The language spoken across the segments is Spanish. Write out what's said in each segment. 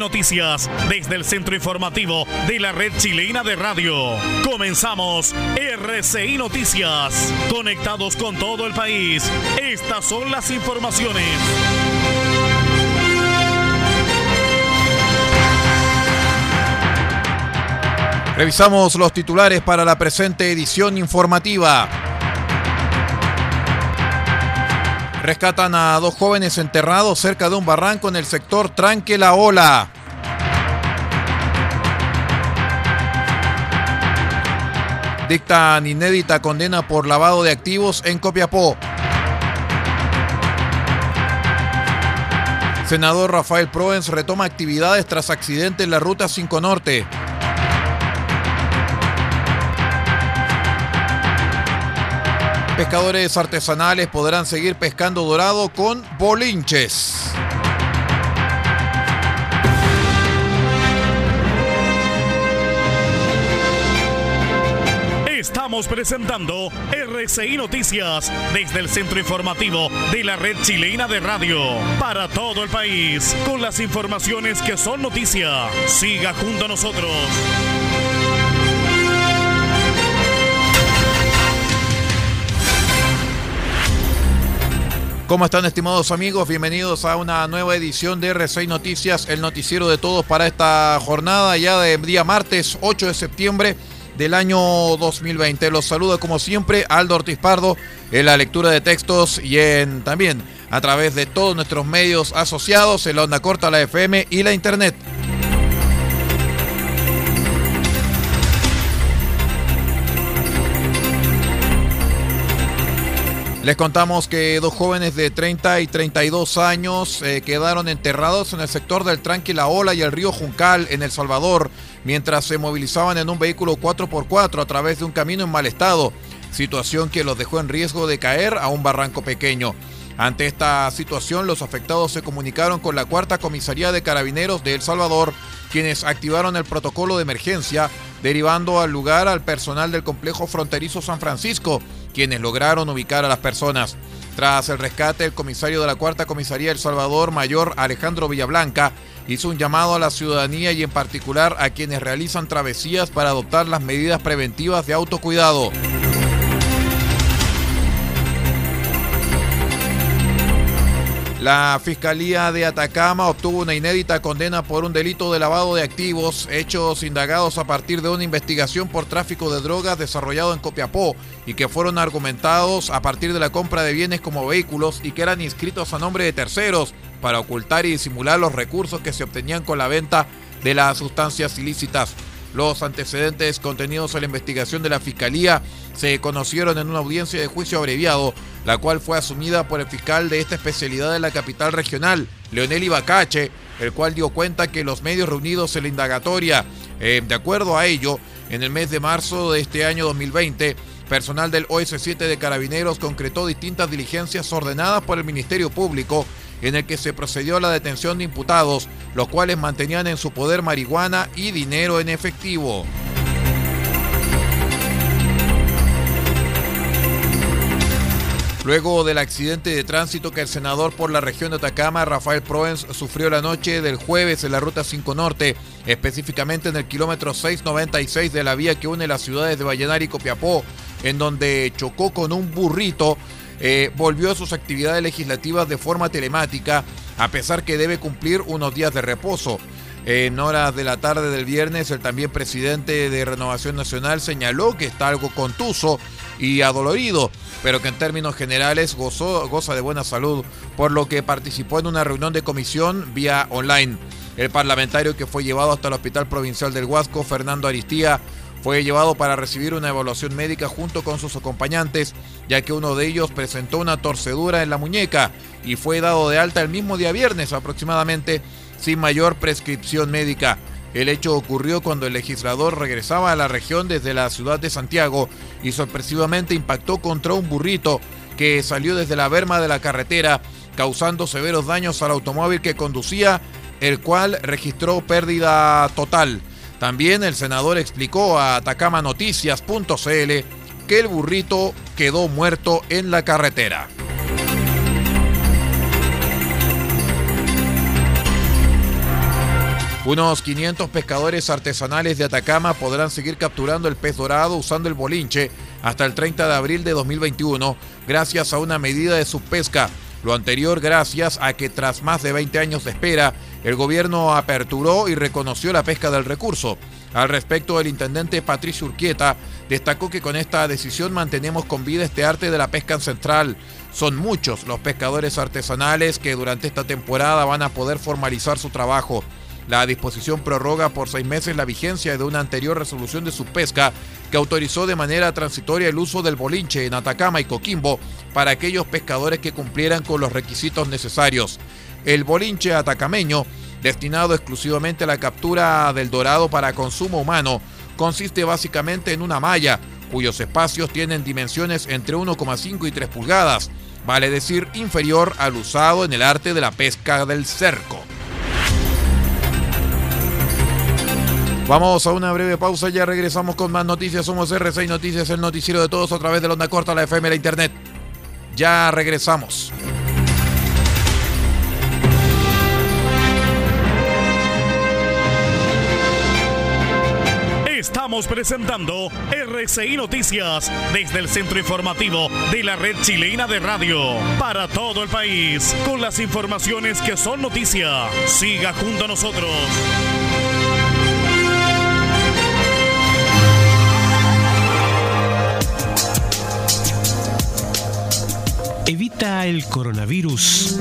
Noticias desde el centro informativo de la red chilena de radio. Comenzamos RCI Noticias. Conectados con todo el país. Estas son las informaciones. Revisamos los titulares para la presente edición informativa. Rescatan a dos jóvenes enterrados cerca de un barranco en el sector Tranque la Ola. Dictan inédita condena por lavado de activos en Copiapó. Senador Rafael Proens retoma actividades tras accidente en la ruta 5 Norte. Pescadores artesanales podrán seguir pescando dorado con bolinches. Estamos presentando RCI Noticias desde el centro informativo de la red chilena de radio para todo el país con las informaciones que son noticia. Siga junto a nosotros. ¿Cómo están estimados amigos? Bienvenidos a una nueva edición de R6 Noticias, el noticiero de todos para esta jornada ya de día martes 8 de septiembre del año 2020. Los saludo como siempre Aldo Ortiz Pardo en la lectura de textos y en también a través de todos nuestros medios asociados en la onda corta, la FM y la internet. Les contamos que dos jóvenes de 30 y 32 años eh, quedaron enterrados en el sector del Tranqui La Ola y el río Juncal en El Salvador mientras se movilizaban en un vehículo 4x4 a través de un camino en mal estado, situación que los dejó en riesgo de caer a un barranco pequeño. Ante esta situación, los afectados se comunicaron con la cuarta comisaría de carabineros de El Salvador, quienes activaron el protocolo de emergencia, derivando al lugar al personal del complejo fronterizo San Francisco, quienes lograron ubicar a las personas. Tras el rescate, el comisario de la Cuarta Comisaría El Salvador, mayor Alejandro Villablanca, hizo un llamado a la ciudadanía y en particular a quienes realizan travesías para adoptar las medidas preventivas de autocuidado. La Fiscalía de Atacama obtuvo una inédita condena por un delito de lavado de activos, hechos indagados a partir de una investigación por tráfico de drogas desarrollado en Copiapó y que fueron argumentados a partir de la compra de bienes como vehículos y que eran inscritos a nombre de terceros para ocultar y disimular los recursos que se obtenían con la venta de las sustancias ilícitas. Los antecedentes contenidos en la investigación de la Fiscalía se conocieron en una audiencia de juicio abreviado, la cual fue asumida por el fiscal de esta especialidad de la capital regional, Leonel Ibacache, el cual dio cuenta que los medios reunidos en la indagatoria, eh, de acuerdo a ello, en el mes de marzo de este año 2020, personal del OS7 de Carabineros concretó distintas diligencias ordenadas por el Ministerio Público en el que se procedió a la detención de imputados, los cuales mantenían en su poder marihuana y dinero en efectivo. Luego del accidente de tránsito que el senador por la región de Atacama, Rafael Proens, sufrió la noche del jueves en la Ruta 5 Norte, específicamente en el kilómetro 696 de la vía que une las ciudades de Vallenar y Copiapó, en donde chocó con un burrito, eh, volvió a sus actividades legislativas de forma telemática, a pesar que debe cumplir unos días de reposo. En horas de la tarde del viernes, el también presidente de Renovación Nacional señaló que está algo contuso y adolorido, pero que en términos generales gozó, goza de buena salud, por lo que participó en una reunión de comisión vía online. El parlamentario que fue llevado hasta el Hospital Provincial del Huasco, Fernando Aristía, fue llevado para recibir una evaluación médica junto con sus acompañantes, ya que uno de ellos presentó una torcedura en la muñeca y fue dado de alta el mismo día viernes aproximadamente sin mayor prescripción médica. El hecho ocurrió cuando el legislador regresaba a la región desde la ciudad de Santiago y sorpresivamente impactó contra un burrito que salió desde la berma de la carretera, causando severos daños al automóvil que conducía, el cual registró pérdida total. También el senador explicó a atacamanoticias.cl que el burrito quedó muerto en la carretera. Unos 500 pescadores artesanales de Atacama podrán seguir capturando el pez dorado usando el bolinche hasta el 30 de abril de 2021 gracias a una medida de subpesca. Lo anterior gracias a que tras más de 20 años de espera, el gobierno aperturó y reconoció la pesca del recurso. Al respecto, el intendente Patricio Urquieta destacó que con esta decisión mantenemos con vida este arte de la pesca en central. Son muchos los pescadores artesanales que durante esta temporada van a poder formalizar su trabajo. La disposición prorroga por seis meses la vigencia de una anterior resolución de pesca que autorizó de manera transitoria el uso del bolinche en Atacama y Coquimbo para aquellos pescadores que cumplieran con los requisitos necesarios. El bolinche atacameño, destinado exclusivamente a la captura del dorado para consumo humano, consiste básicamente en una malla cuyos espacios tienen dimensiones entre 1,5 y 3 pulgadas, vale decir inferior al usado en el arte de la pesca del cerco. Vamos a una breve pausa, ya regresamos con más noticias. Somos R6 Noticias, el noticiero de todos a través de la onda corta, la FM, la internet. Ya regresamos. Estamos presentando RCI Noticias desde el centro informativo de la red chilena de radio para todo el país con las informaciones que son noticia. Siga junto a nosotros. Evita el coronavirus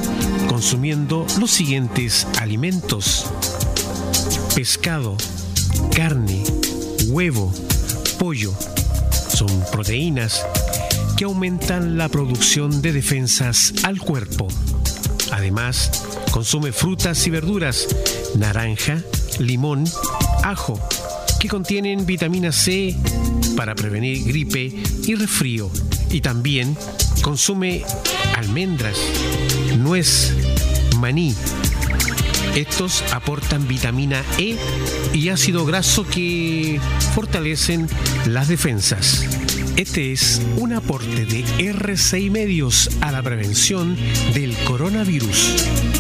consumiendo los siguientes alimentos. Pescado, carne, huevo, pollo. Son proteínas que aumentan la producción de defensas al cuerpo. Además, consume frutas y verduras, naranja, limón, ajo, que contienen vitamina C para prevenir gripe y resfrío. Y también Consume almendras, nuez, maní. Estos aportan vitamina E y ácido graso que fortalecen las defensas. Este es un aporte de R6 Medios a la prevención del coronavirus.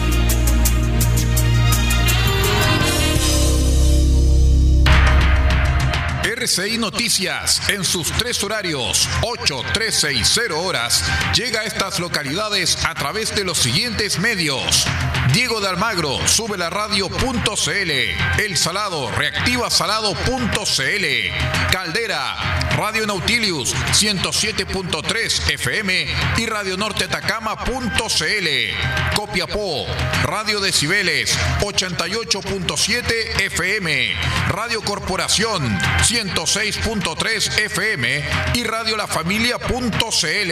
RCI Noticias, en sus tres horarios, 8, 13 y 0 horas, llega a estas localidades a través de los siguientes medios. Diego de Almagro, sube la radio.cl. El Salado, reactiva salado.cl. Caldera, Radio Nautilius, 107.3 FM y Radio Norte Atacama.cl. Copiapó, Radio Decibeles, 88.7 FM. Radio Corporación, 106.3 FM y Radio La Familia.cl.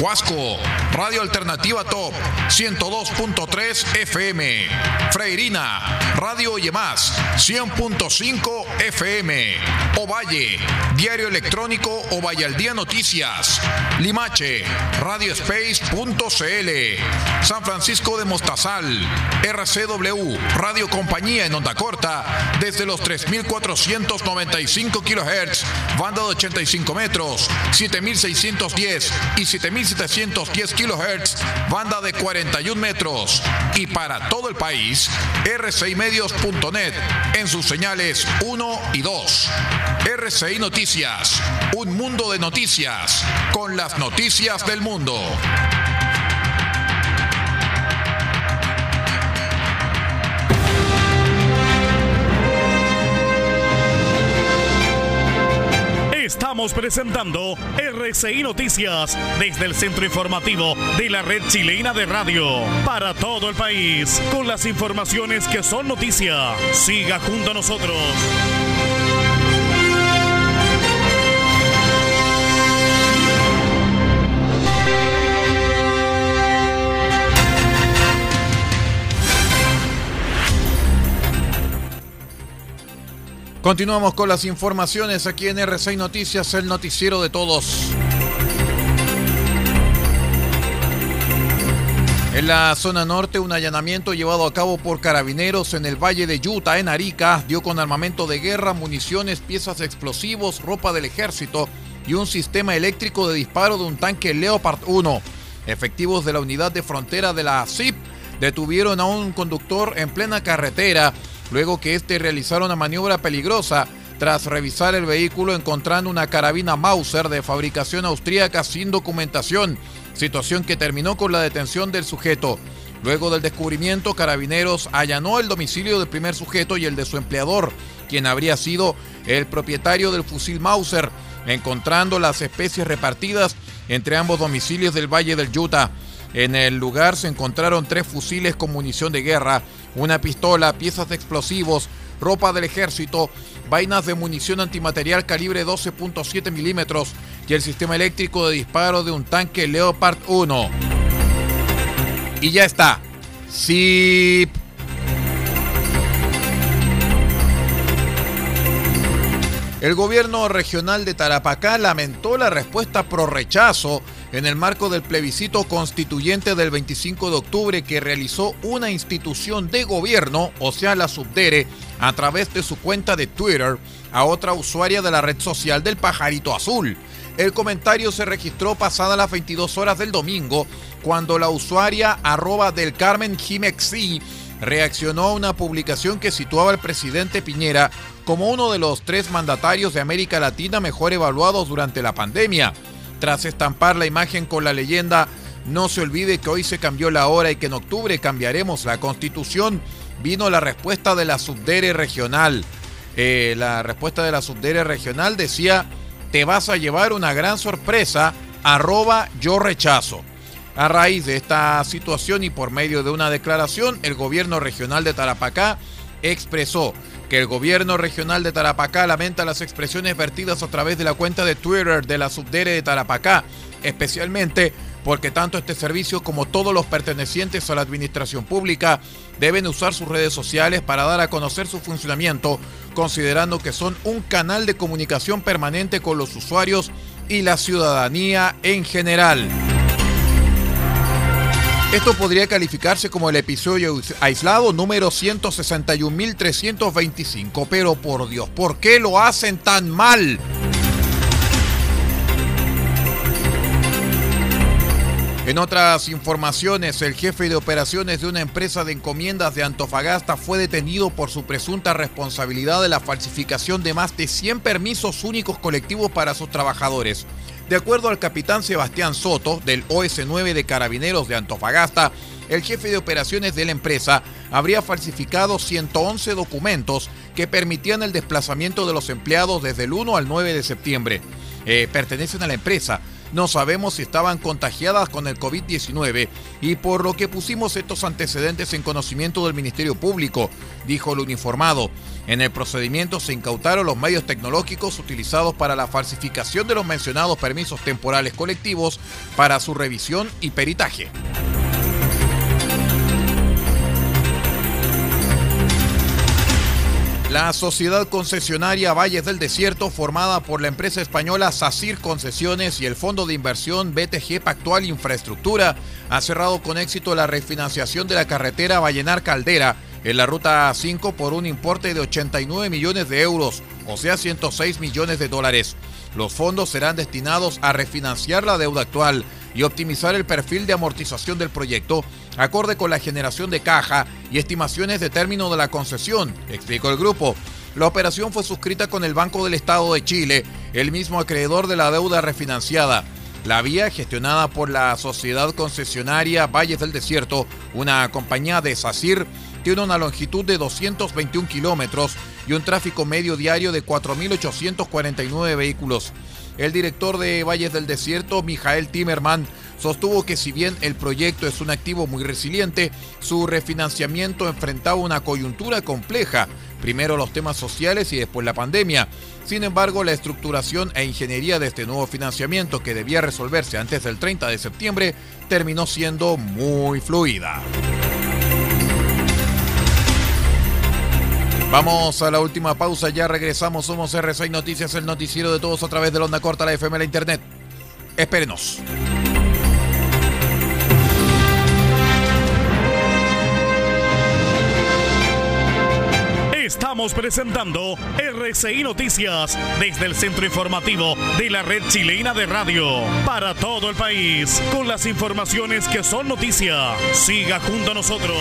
Huasco, Radio Alternativa Top, 102.3 FM. Freirina, Radio Yemás, 100.5 FM. Ovalle, Diario Electrónico al Día Noticias. Limache, Radioespace.cl. San Francisco de Mostazal, RCW, Radio Compañía en Onda Corta, desde los 3495 kHz, banda de 85 metros, 7610 y 7710 kHz, banda de 41 metros. Y para todo el país, rcimedios.net en sus señales 1 y 2. RCI Noticias, un mundo de noticias, con las noticias del mundo. Estamos presentando RCI Noticias desde el centro informativo de la red chilena de radio para todo el país con las informaciones que son noticia. Siga junto a nosotros. Continuamos con las informaciones aquí en R6 Noticias, el noticiero de todos. En la zona norte, un allanamiento llevado a cabo por carabineros en el Valle de Utah, en Arica, dio con armamento de guerra, municiones, piezas explosivos, ropa del ejército y un sistema eléctrico de disparo de un tanque Leopard 1. Efectivos de la unidad de frontera de la CIP detuvieron a un conductor en plena carretera luego que este realizara una maniobra peligrosa tras revisar el vehículo encontrando una carabina Mauser de fabricación austríaca sin documentación, situación que terminó con la detención del sujeto. Luego del descubrimiento, Carabineros allanó el domicilio del primer sujeto y el de su empleador, quien habría sido el propietario del fusil Mauser, encontrando las especies repartidas entre ambos domicilios del Valle del Utah. En el lugar se encontraron tres fusiles con munición de guerra, una pistola, piezas de explosivos, ropa del ejército, vainas de munición antimaterial calibre 12.7 milímetros y el sistema eléctrico de disparo de un tanque Leopard 1. Y ya está. Sí. El gobierno regional de Tarapacá lamentó la respuesta pro rechazo en el marco del plebiscito constituyente del 25 de octubre que realizó una institución de gobierno, o sea, la Subdere, a través de su cuenta de Twitter a otra usuaria de la red social del Pajarito Azul. El comentario se registró pasada las 22 horas del domingo, cuando la usuaria arroba del Carmen Jimexi reaccionó a una publicación que situaba al presidente Piñera como uno de los tres mandatarios de América Latina mejor evaluados durante la pandemia. Tras estampar la imagen con la leyenda No se olvide que hoy se cambió la hora y que en octubre cambiaremos la constitución, vino la respuesta de la subdere regional. Eh, la respuesta de la subdere regional decía, te vas a llevar una gran sorpresa, arroba yo rechazo. A raíz de esta situación y por medio de una declaración, el gobierno regional de Tarapacá expresó que el gobierno regional de Tarapacá lamenta las expresiones vertidas a través de la cuenta de Twitter de la subdere de Tarapacá, especialmente porque tanto este servicio como todos los pertenecientes a la administración pública deben usar sus redes sociales para dar a conocer su funcionamiento, considerando que son un canal de comunicación permanente con los usuarios y la ciudadanía en general. Esto podría calificarse como el episodio aislado número 161.325. Pero por Dios, ¿por qué lo hacen tan mal? En otras informaciones, el jefe de operaciones de una empresa de encomiendas de Antofagasta fue detenido por su presunta responsabilidad de la falsificación de más de 100 permisos únicos colectivos para sus trabajadores. De acuerdo al capitán Sebastián Soto, del OS9 de Carabineros de Antofagasta, el jefe de operaciones de la empresa habría falsificado 111 documentos que permitían el desplazamiento de los empleados desde el 1 al 9 de septiembre. Eh, pertenecen a la empresa, no sabemos si estaban contagiadas con el COVID-19 y por lo que pusimos estos antecedentes en conocimiento del Ministerio Público, dijo el uniformado. En el procedimiento se incautaron los medios tecnológicos utilizados para la falsificación de los mencionados permisos temporales colectivos para su revisión y peritaje. La sociedad concesionaria Valles del Desierto, formada por la empresa española SACIR Concesiones y el fondo de inversión BTG Pactual Infraestructura, ha cerrado con éxito la refinanciación de la carretera Vallenar Caldera en la ruta 5 por un importe de 89 millones de euros, o sea 106 millones de dólares. Los fondos serán destinados a refinanciar la deuda actual y optimizar el perfil de amortización del proyecto, acorde con la generación de caja y estimaciones de término de la concesión, explicó el grupo. La operación fue suscrita con el Banco del Estado de Chile, el mismo acreedor de la deuda refinanciada. La vía, gestionada por la sociedad concesionaria Valles del Desierto, una compañía de SACIR, tiene una longitud de 221 kilómetros y un tráfico medio diario de 4.849 vehículos. El director de Valles del Desierto, Mijael Timerman, sostuvo que si bien el proyecto es un activo muy resiliente, su refinanciamiento enfrentaba una coyuntura compleja, primero los temas sociales y después la pandemia. Sin embargo, la estructuración e ingeniería de este nuevo financiamiento que debía resolverse antes del 30 de septiembre terminó siendo muy fluida. Vamos a la última pausa, ya regresamos. Somos R6 Noticias, el noticiero de todos a través de la onda corta, la FM, la internet. Espérenos. Estamos presentando RCI Noticias desde el centro informativo de la red chilena de radio para todo el país con las informaciones que son noticia. Siga junto a nosotros.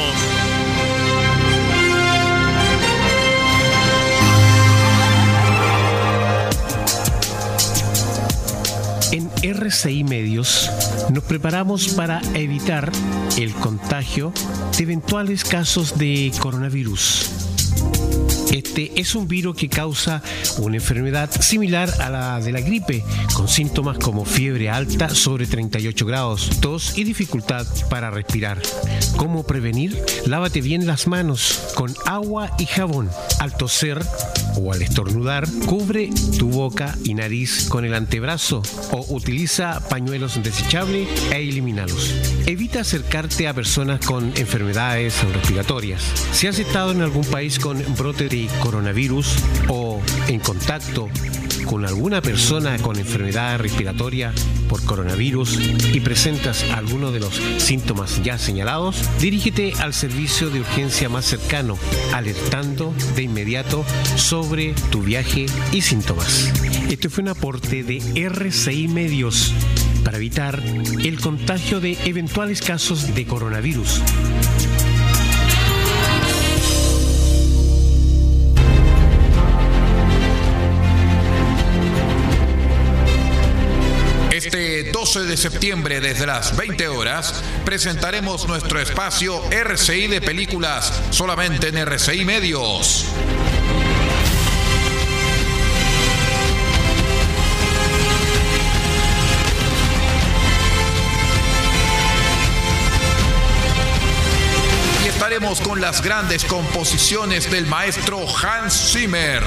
RCI Medios nos preparamos para evitar el contagio de eventuales casos de coronavirus. Este es un virus que causa una enfermedad similar a la de la gripe, con síntomas como fiebre alta sobre 38 grados, tos y dificultad para respirar. ¿Cómo prevenir? Lávate bien las manos con agua y jabón. Al toser o al estornudar, cubre tu boca y nariz con el antebrazo o utiliza pañuelos desechables e elimínalos. Evita acercarte a personas con enfermedades respiratorias. Si has estado en algún país con brote de coronavirus o en contacto con alguna persona con enfermedad respiratoria por coronavirus y presentas alguno de los síntomas ya señalados, dirígete al servicio de urgencia más cercano, alertando de inmediato sobre tu viaje y síntomas. Este fue un aporte de RCI Medios para evitar el contagio de eventuales casos de coronavirus. 12 de septiembre desde las 20 horas presentaremos nuestro espacio RCI de películas solamente en RCI Medios. Y estaremos con las grandes composiciones del maestro Hans Zimmer.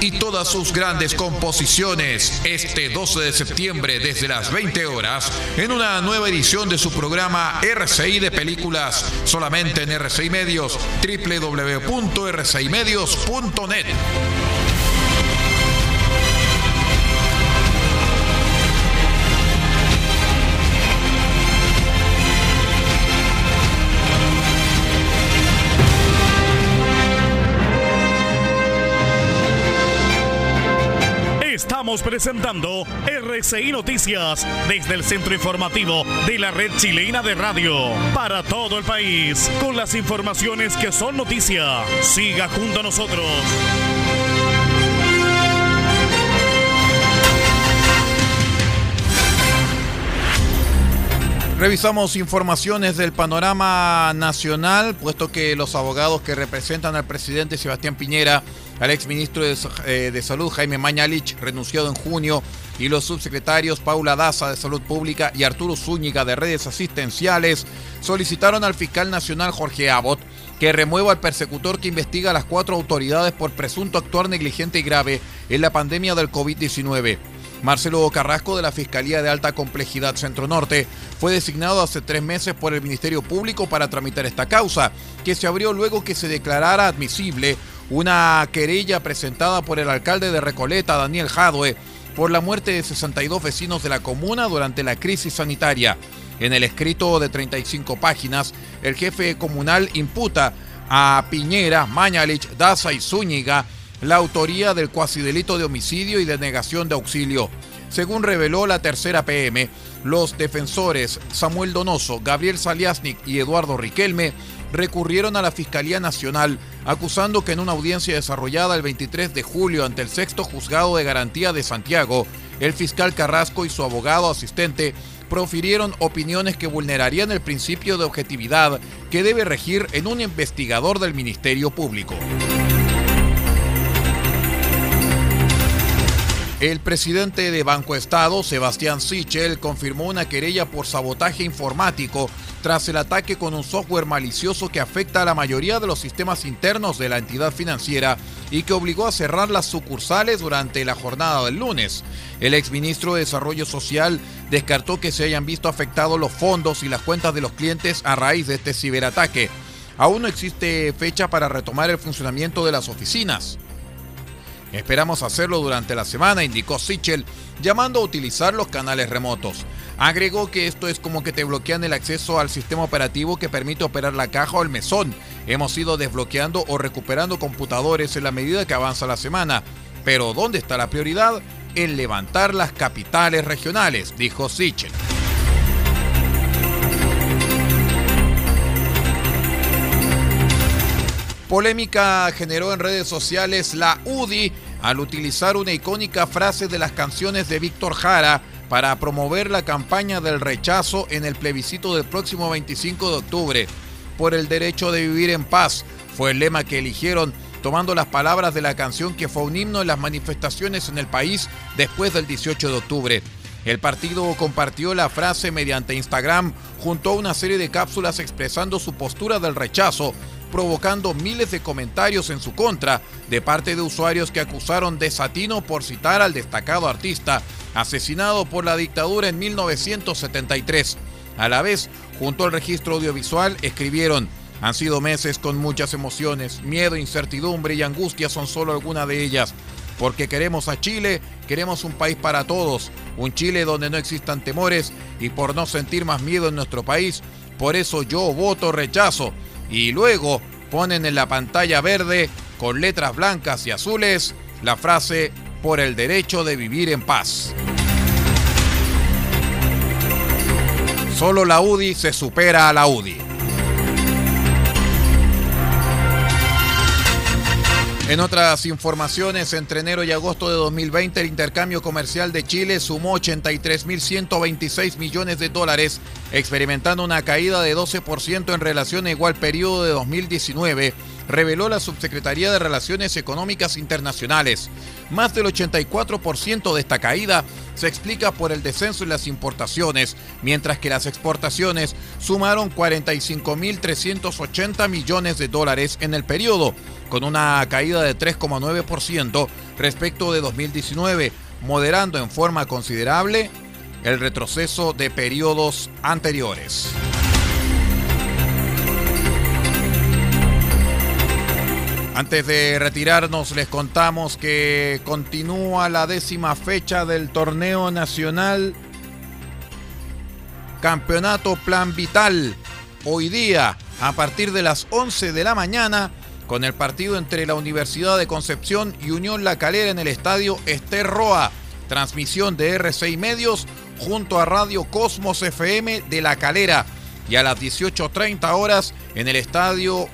Y todas sus grandes composiciones este 12 de septiembre desde las 20 horas en una nueva edición de su programa RCI de películas solamente en RCI Medios www.rcimedios.net. presentando RCI Noticias desde el centro informativo de la red chilena de radio para todo el país con las informaciones que son noticia. Siga junto a nosotros. Revisamos informaciones del panorama nacional, puesto que los abogados que representan al presidente Sebastián Piñera, al exministro de, eh, de Salud Jaime Mañalich, renunciado en junio, y los subsecretarios Paula Daza de Salud Pública y Arturo Zúñiga de Redes Asistenciales, solicitaron al fiscal nacional Jorge Abbott que remueva al persecutor que investiga a las cuatro autoridades por presunto actuar negligente y grave en la pandemia del COVID-19. Marcelo Carrasco de la Fiscalía de Alta Complejidad Centro Norte fue designado hace tres meses por el Ministerio Público para tramitar esta causa, que se abrió luego que se declarara admisible una querella presentada por el alcalde de Recoleta, Daniel Jadue, por la muerte de 62 vecinos de la comuna durante la crisis sanitaria. En el escrito de 35 páginas, el jefe comunal imputa a Piñera, Mañalich, Daza y Zúñiga la autoría del cuasidelito de homicidio y de negación de auxilio. Según reveló la tercera PM, los defensores Samuel Donoso, Gabriel Saliasnik y Eduardo Riquelme recurrieron a la Fiscalía Nacional acusando que en una audiencia desarrollada el 23 de julio ante el sexto juzgado de garantía de Santiago, el fiscal Carrasco y su abogado asistente profirieron opiniones que vulnerarían el principio de objetividad que debe regir en un investigador del Ministerio Público. El presidente de Banco Estado, Sebastián Sichel, confirmó una querella por sabotaje informático tras el ataque con un software malicioso que afecta a la mayoría de los sistemas internos de la entidad financiera y que obligó a cerrar las sucursales durante la jornada del lunes. El exministro de Desarrollo Social descartó que se hayan visto afectados los fondos y las cuentas de los clientes a raíz de este ciberataque. Aún no existe fecha para retomar el funcionamiento de las oficinas. Esperamos hacerlo durante la semana, indicó Sichel, llamando a utilizar los canales remotos. Agregó que esto es como que te bloquean el acceso al sistema operativo que permite operar la caja o el mesón. Hemos ido desbloqueando o recuperando computadores en la medida que avanza la semana. Pero ¿dónde está la prioridad? En levantar las capitales regionales, dijo Sichel. Polémica generó en redes sociales la UDI al utilizar una icónica frase de las canciones de Víctor Jara para promover la campaña del rechazo en el plebiscito del próximo 25 de octubre. Por el derecho de vivir en paz fue el lema que eligieron tomando las palabras de la canción que fue un himno en las manifestaciones en el país después del 18 de octubre. El partido compartió la frase mediante Instagram junto a una serie de cápsulas expresando su postura del rechazo provocando miles de comentarios en su contra de parte de usuarios que acusaron de Satino por citar al destacado artista asesinado por la dictadura en 1973. A la vez, junto al registro audiovisual, escribieron, han sido meses con muchas emociones, miedo, incertidumbre y angustia son solo algunas de ellas. Porque queremos a Chile, queremos un país para todos, un Chile donde no existan temores y por no sentir más miedo en nuestro país, por eso yo voto rechazo y luego ponen en la pantalla verde con letras blancas y azules la frase por el derecho de vivir en paz. Solo la UDI se supera a la UDI. En otras informaciones, entre enero y agosto de 2020, el intercambio comercial de Chile sumó 83.126 millones de dólares, experimentando una caída de 12% en relación a igual periodo de 2019 reveló la Subsecretaría de Relaciones Económicas Internacionales. Más del 84% de esta caída se explica por el descenso en las importaciones, mientras que las exportaciones sumaron 45.380 millones de dólares en el periodo, con una caída de 3,9% respecto de 2019, moderando en forma considerable el retroceso de periodos anteriores. Antes de retirarnos les contamos que continúa la décima fecha del torneo nacional Campeonato Plan Vital. Hoy día, a partir de las 11 de la mañana, con el partido entre la Universidad de Concepción y Unión La Calera en el estadio Ester Roa. Transmisión de R6 Medios junto a Radio Cosmos FM de La Calera. Y a las 18.30 horas en el estadio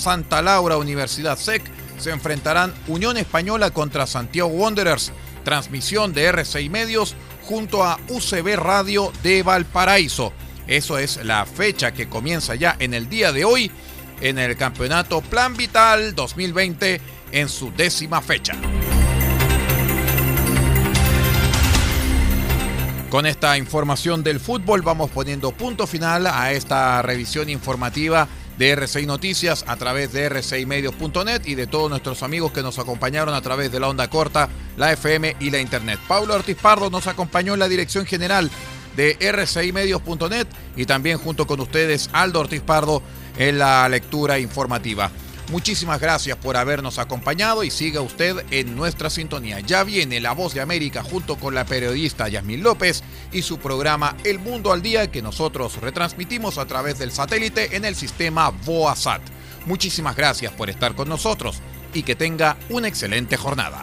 Santa Laura Universidad SEC se enfrentarán Unión Española contra Santiago Wanderers. Transmisión de R6 Medios junto a UCB Radio de Valparaíso. Eso es la fecha que comienza ya en el día de hoy en el Campeonato Plan Vital 2020 en su décima fecha. Con esta información del fútbol vamos poniendo punto final a esta revisión informativa de R6 Noticias a través de r6medios.net y de todos nuestros amigos que nos acompañaron a través de la onda corta, la FM y la Internet. Pablo Ortiz Pardo nos acompañó en la dirección general de r6medios.net y también junto con ustedes Aldo Ortiz Pardo en la lectura informativa. Muchísimas gracias por habernos acompañado y siga usted en nuestra sintonía. Ya viene La Voz de América junto con la periodista Yasmín López y su programa El Mundo al Día que nosotros retransmitimos a través del satélite en el sistema VOASAT. Muchísimas gracias por estar con nosotros y que tenga una excelente jornada.